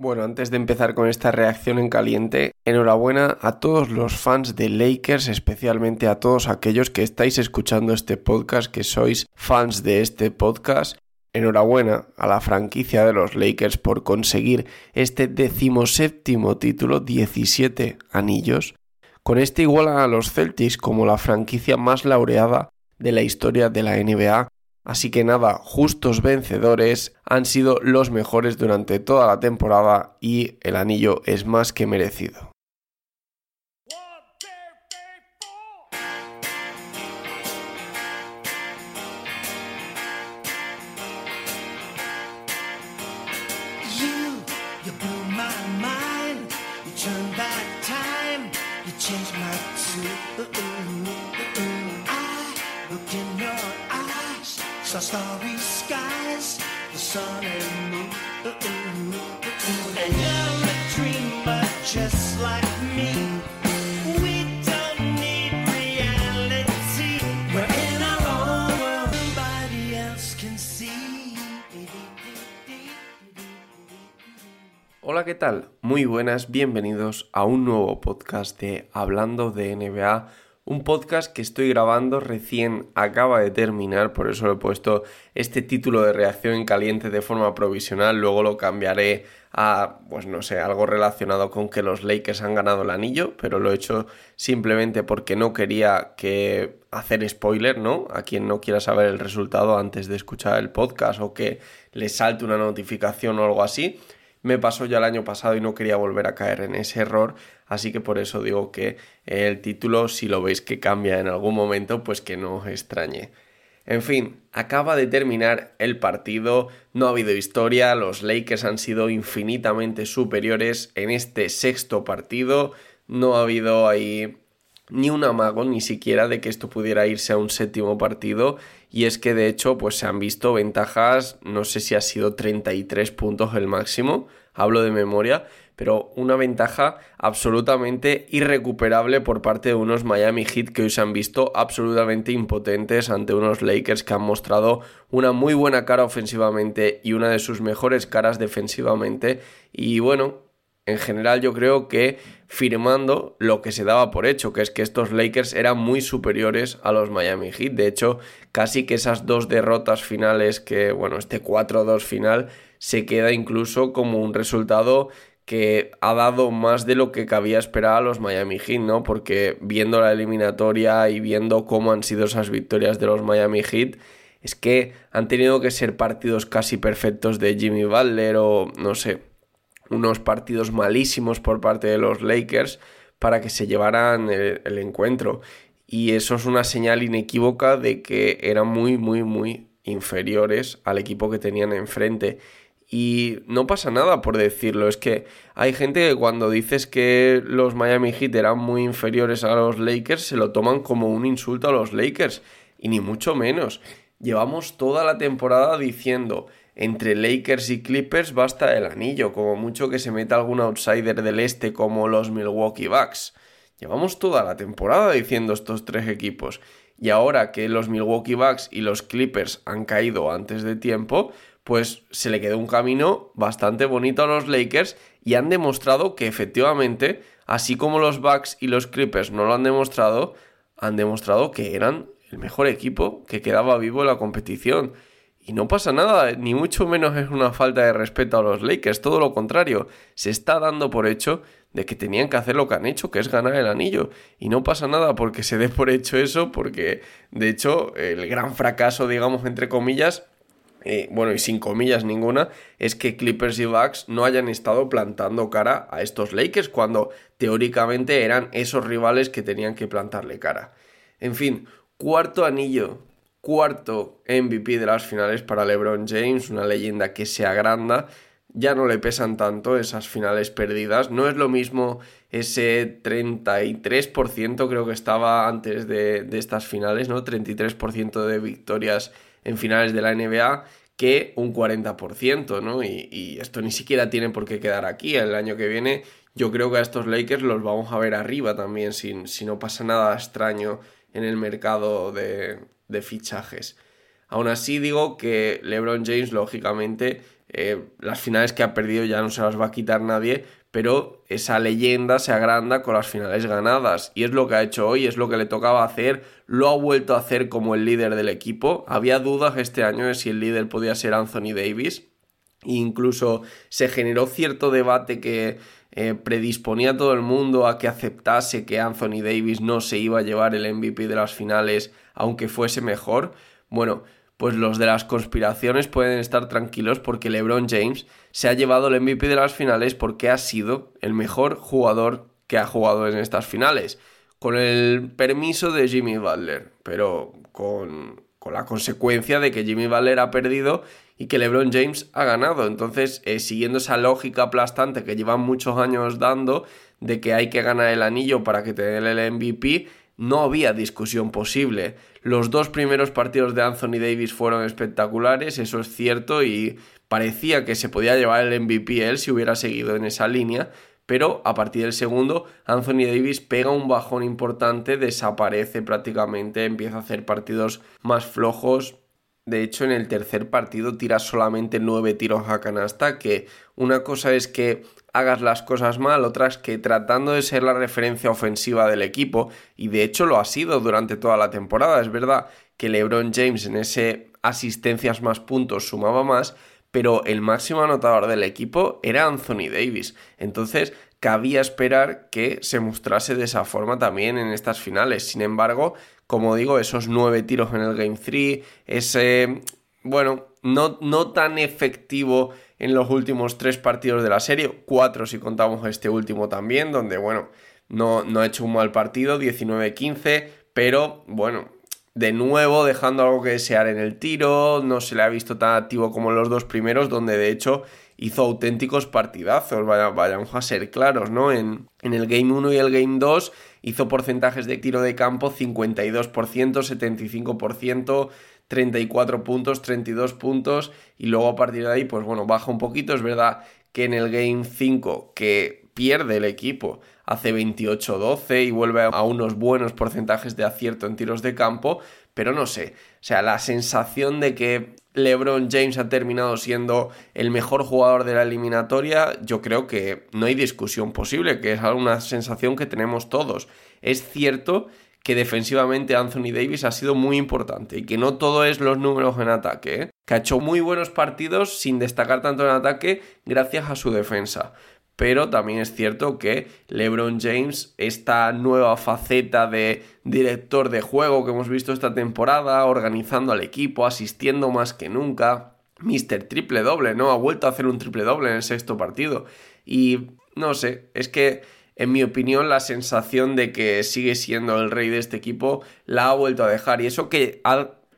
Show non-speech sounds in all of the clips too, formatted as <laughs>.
Bueno, antes de empezar con esta reacción en caliente, enhorabuena a todos los fans de Lakers, especialmente a todos aquellos que estáis escuchando este podcast, que sois fans de este podcast. Enhorabuena a la franquicia de los Lakers por conseguir este decimoséptimo título, 17 anillos. Con este igualan a los Celtics como la franquicia más laureada de la historia de la NBA Así que nada, justos vencedores han sido los mejores durante toda la temporada y el anillo es más que merecido. Hola, ¿qué tal? Muy buenas, bienvenidos a un nuevo podcast de Hablando de NBA un podcast que estoy grabando recién acaba de terminar, por eso le he puesto este título de reacción en caliente de forma provisional, luego lo cambiaré a, pues no sé, algo relacionado con que los Lakers han ganado el anillo, pero lo he hecho simplemente porque no quería que hacer spoiler, ¿no? A quien no quiera saber el resultado antes de escuchar el podcast o que le salte una notificación o algo así me pasó ya el año pasado y no quería volver a caer en ese error, así que por eso digo que el título, si lo veis que cambia en algún momento, pues que no os extrañe. En fin, acaba de terminar el partido, no ha habido historia, los Lakers han sido infinitamente superiores en este sexto partido, no ha habido ahí ni un amago ni siquiera de que esto pudiera irse a un séptimo partido. Y es que de hecho pues se han visto ventajas, no sé si ha sido 33 puntos el máximo, hablo de memoria, pero una ventaja absolutamente irrecuperable por parte de unos Miami Heat que hoy se han visto absolutamente impotentes ante unos Lakers que han mostrado una muy buena cara ofensivamente y una de sus mejores caras defensivamente. Y bueno, en general yo creo que firmando lo que se daba por hecho, que es que estos Lakers eran muy superiores a los Miami Heat. De hecho, casi que esas dos derrotas finales, que bueno, este 4-2 final, se queda incluso como un resultado que ha dado más de lo que cabía esperar a los Miami Heat, ¿no? Porque viendo la eliminatoria y viendo cómo han sido esas victorias de los Miami Heat, es que han tenido que ser partidos casi perfectos de Jimmy Butler o no sé, unos partidos malísimos por parte de los Lakers para que se llevaran el, encuentro. Y eso es una señal inequívoca de que eran muy, muy, muy inferiores al equipo que tenían enfrente. Y no pasa nada por decirlo, es que hay gente que cuando dices que los Miami Heat eran muy inferiores a los Lakers, se lo toman como un insulto a los Lakers, y ni mucho menos. Llevamos toda la temporada diciendo, entre Lakers y Clippers basta el anillo, como mucho que se meta algún outsider del este como los Milwaukee Bucks. Llevamos toda la temporada diciendo estos tres equipos. Y ahora que los Milwaukee Bucks y los Clippers han caído antes de tiempo, pues se le quedó un camino bastante bonito a los Lakers y han demostrado que efectivamente, así como los Bucks y los Clippers no lo han demostrado, han demostrado que eran el mejor equipo que quedaba vivo en la competición. Y no pasa nada, ni mucho menos es una falta de respeto a los Lakers, todo lo contrario, se está dando por hecho de que tenían que hacer lo que han hecho, que es ganar el anillo. Y no pasa nada porque se dé por hecho eso, porque de hecho el gran fracaso, digamos, entre comillas, eh, bueno, y sin comillas ninguna, es que Clippers y Bucks no hayan estado plantando cara a estos Lakers cuando teóricamente eran esos rivales que tenían que plantarle cara. En fin, cuarto anillo cuarto MVP de las finales para LeBron James, una leyenda que se agranda. ya no le pesan tanto esas finales perdidas. No es lo mismo ese 33% creo que estaba antes de, estas finales, ¿no? 33% de victorias en finales de la NBA que un 40%, ¿no? Y, esto ni siquiera tiene por qué quedar aquí. El año que viene yo creo que a estos Lakers los vamos a ver arriba también, si, si no pasa nada extraño en el mercado de, de fichajes. Aún así digo que LeBron James, lógicamente, eh, las finales que ha perdido ya no se las va a quitar nadie, pero esa leyenda se agranda con las finales ganadas y es lo que ha hecho hoy, es lo que le tocaba hacer, lo ha vuelto a hacer como el líder del equipo. Había dudas este año de si el líder podía ser Anthony Davis, incluso se generó cierto debate que eh, predisponía a todo el mundo a que aceptase que Anthony Davis no se iba a llevar el MVP de las finales aunque fuese mejor. Bueno, pues los de las conspiraciones pueden estar tranquilos porque LeBron James se ha llevado el MVP de las finales porque ha sido el mejor jugador que ha jugado en estas finales. Con el permiso de Jimmy Butler, pero con, la consecuencia de que Jimmy Butler ha perdido y que LeBron James ha ganado. Entonces, eh, siguiendo esa lógica aplastante que llevan muchos años dando de que hay que ganar el anillo para que te den el MVP, no había discusión posible. Los dos primeros partidos de Anthony Davis fueron espectaculares, eso es cierto, y parecía que se podía llevar el MVP él si hubiera seguido en esa línea, pero a partir del segundo Anthony Davis pega un bajón importante, desaparece prácticamente, empieza a hacer partidos más flojos. De hecho, en el tercer partido tira solamente nueve tiros a canasta, que una cosa es que hagas las cosas mal, otras que tratando de ser la referencia ofensiva del equipo, y de hecho lo ha sido durante toda la temporada, es verdad que LeBron James en ese asistencias más puntos sumaba más, pero el máximo anotador del equipo era Anthony Davis. Entonces, cabía esperar que se mostrase de esa forma también en estas finales. Sin embargo, como digo, esos nueve tiros en el Game 3, ese, bueno, no, no tan efectivo en los últimos tres partidos de la serie, cuatro si contamos este último también, donde, bueno, no, no ha hecho un mal partido, 19-15, pero bueno, de nuevo dejando algo que desear en el tiro, no se le ha visto tan activo como en los dos primeros, donde de hecho hizo auténticos partidazos, vayamos a ser claros, ¿no? En, en el Game 1 y el Game 2 hizo porcentajes de tiro de campo 52%, 75%, 34 puntos, 32 puntos y luego a partir de ahí, pues bueno, baja un poquito. Es verdad que en el Game 5 que pierde el equipo hace 28-12 y vuelve a unos buenos porcentajes de acierto en tiros de campo, pero no sé, o sea, la sensación de que LeBron James ha terminado siendo el mejor jugador de la eliminatoria, yo creo que no hay discusión posible, que es una sensación que tenemos todos. Es cierto que defensivamente Anthony Davis ha sido muy importante y que no todo es los números en ataque, ¿eh? que ha hecho muy buenos partidos sin destacar tanto en ataque gracias a su defensa. Pero también es cierto que LeBron James, esta nueva faceta de director de juego que hemos visto esta temporada, organizando al equipo, asistiendo más que nunca, Mr. Triple Doble, ¿no? Ha vuelto a hacer un triple doble en el sexto partido. Y no sé, es que en mi opinión, la sensación de que sigue siendo el rey de este equipo la ha vuelto a dejar. Y eso que,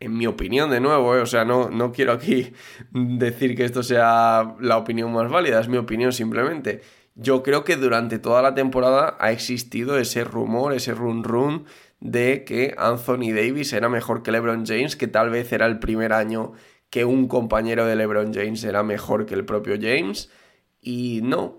en mi opinión, de nuevo, eh, o sea, no, no quiero aquí <laughs> decir que esto sea la opinión más válida, es mi opinión simplemente. Yo creo que durante toda la temporada ha existido ese rumor, ese run run de que Anthony Davis era mejor que LeBron James, que tal vez era el primer año que un compañero de LeBron James era mejor que el propio James. Y no,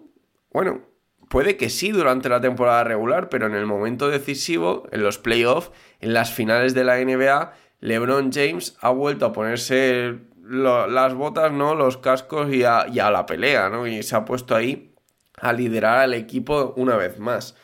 bueno, puede que sí durante la temporada regular, pero en el momento decisivo, en los playoffs, en las finales de la NBA, LeBron James ha vuelto a ponerse las botas, ¿no? Los cascos y a, la pelea, ¿no? Y se ha puesto ahí a liderar al equipo una vez más.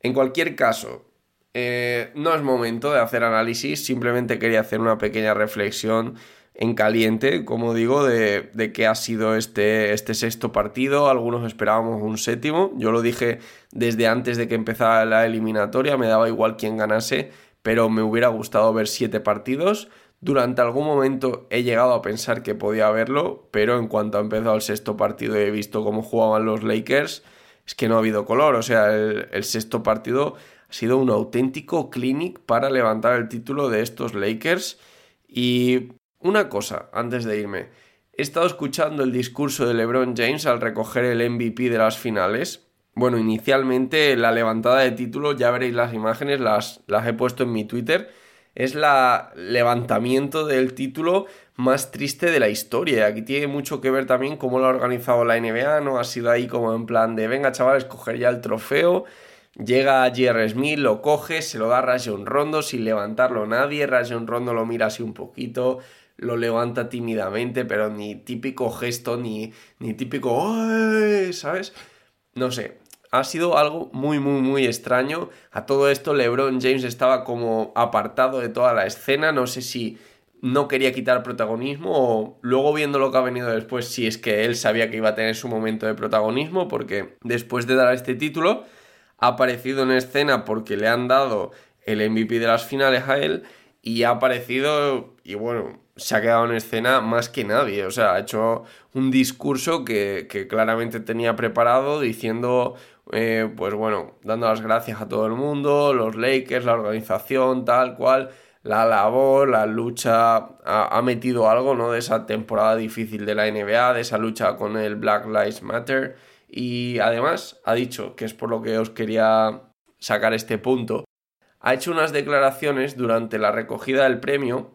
En cualquier caso, eh, no es momento de hacer análisis, simplemente quería hacer una pequeña reflexión en caliente, como digo, de, qué ha sido este, este sexto partido. Algunos esperábamos un séptimo. Yo lo dije desde antes de que empezara la eliminatoria, me daba igual quién ganase, pero me hubiera gustado ver siete partidos. Durante algún momento he llegado a pensar que podía haberlo, pero en cuanto ha empezado el sexto partido y he visto cómo jugaban los Lakers, es que no ha habido color. O sea, el sexto partido ha sido un auténtico clinic para levantar el título de estos Lakers. Y una cosa antes de irme. he estado escuchando el discurso de LeBron James al recoger el MVP de las finales. Bueno, inicialmente la levantada de título, ya veréis las imágenes, las, las he puesto en mi Twitter. Es la levantamiento del título más triste de la historia. Aquí tiene mucho que ver también cómo lo ha organizado la NBA, ¿no? Ha sido ahí como en plan de, venga chavales, coger ya el trofeo. Llega J.R. Smith, lo coge, se lo da a Rajon Rondo sin levantarlo nadie. Rajon Rondo lo mira así un poquito, lo levanta tímidamente, pero ni típico gesto, ni, ni típico, ¿sabes? No sé, ha sido algo muy, muy, muy extraño. A todo esto, LeBron James estaba como apartado de toda la escena. No sé si no quería quitar protagonismo o luego viendo lo que ha venido después, si es que él sabía que iba a tener su momento de protagonismo, porque después de dar este título, ha aparecido en escena porque le han dado el MVP de las finales a él y ha aparecido y bueno, se ha quedado en escena más que nadie. O sea, ha hecho un discurso que, claramente tenía preparado diciendo, eh, pues bueno, dando las gracias a todo el mundo, los Lakers, la organización, tal cual, la labor, la lucha, ha, ha metido algo, ¿no? De esa temporada difícil de la NBA, de esa lucha con el Black Lives Matter. Y además ha dicho, que es por lo que os quería sacar este punto, ha hecho unas declaraciones durante la recogida del premio,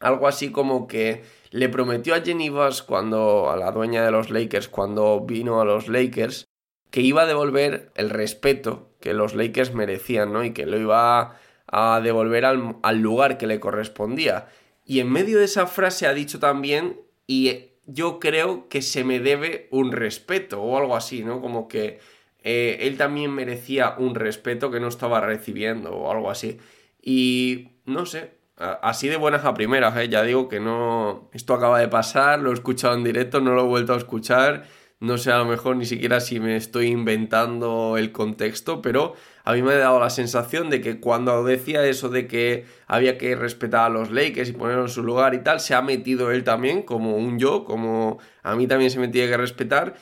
algo así como que le prometió a Jenny cuando a la dueña de los Lakers cuando vino a los Lakers que iba a devolver el respeto que los Lakers merecían, ¿no? Y que lo iba a, devolver al, al lugar que le correspondía. Y en medio de esa frase ha dicho también y yo creo que se me debe un respeto o algo así, ¿no? Como que eh, él también merecía un respeto que no estaba recibiendo o algo así. Y no sé, así de buenas a primeras, ¿eh? ya digo que no, esto acaba de pasar, lo he escuchado en directo, no lo he vuelto a escuchar, no sé a lo mejor ni siquiera si me estoy inventando el contexto, pero a mí me ha dado la sensación de que cuando decía eso de que había que respetar a los Lakers y ponerlo en su lugar y tal, se ha metido él también como un yo, como a mí también se me tiene que respetar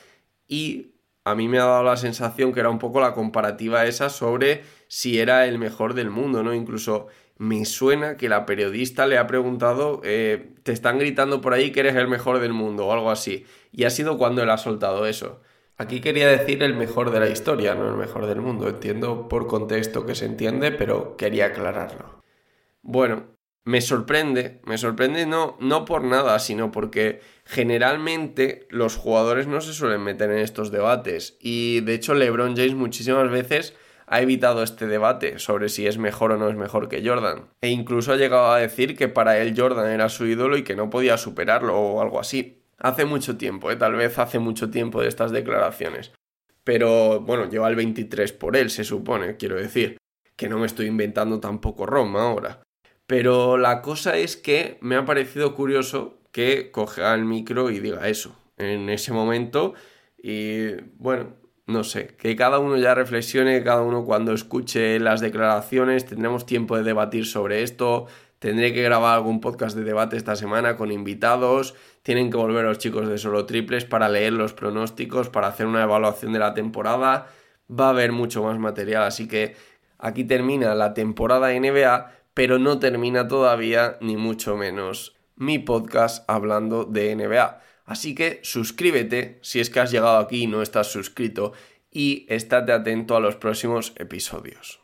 y a mí me ha dado la sensación que era un poco la comparativa esa sobre si era el mejor del mundo, ¿no? Incluso me suena que la periodista le ha preguntado, eh, te están gritando por ahí que eres el mejor del mundo o algo así. Y ha sido cuando él ha soltado eso. Aquí quería decir el mejor de la historia, no el mejor del mundo. Entiendo por contexto que se entiende, pero quería aclararlo. Bueno, me sorprende, me sorprende no, no por nada, sino porque generalmente los jugadores no se suelen meter en estos debates. Y de hecho LeBron James muchísimas veces ha evitado este debate sobre si es mejor o no es mejor que Jordan. E incluso ha llegado a decir que para él Jordan era su ídolo y que no podía superarlo o algo así. Hace mucho tiempo, ¿eh? tal vez hace mucho tiempo de estas declaraciones. Pero bueno, lleva el 23 por él, se supone, quiero decir. Que no me estoy inventando tampoco Roma ahora. Pero la cosa es que me ha parecido curioso que coja el micro y diga eso en ese momento. Y bueno, no sé, que cada uno ya reflexione, cada uno cuando escuche las declaraciones, tendremos tiempo de debatir sobre esto. Tendré que grabar algún podcast de debate esta semana con invitados. Tienen que volver los chicos de solo triples para leer los pronósticos, para hacer una evaluación de la temporada. Va a haber mucho más material, así que aquí termina la temporada NBA pero no termina todavía, ni mucho menos, mi podcast hablando de NBA. Así que suscríbete si es que has llegado aquí y no estás suscrito y estate atento a los próximos episodios.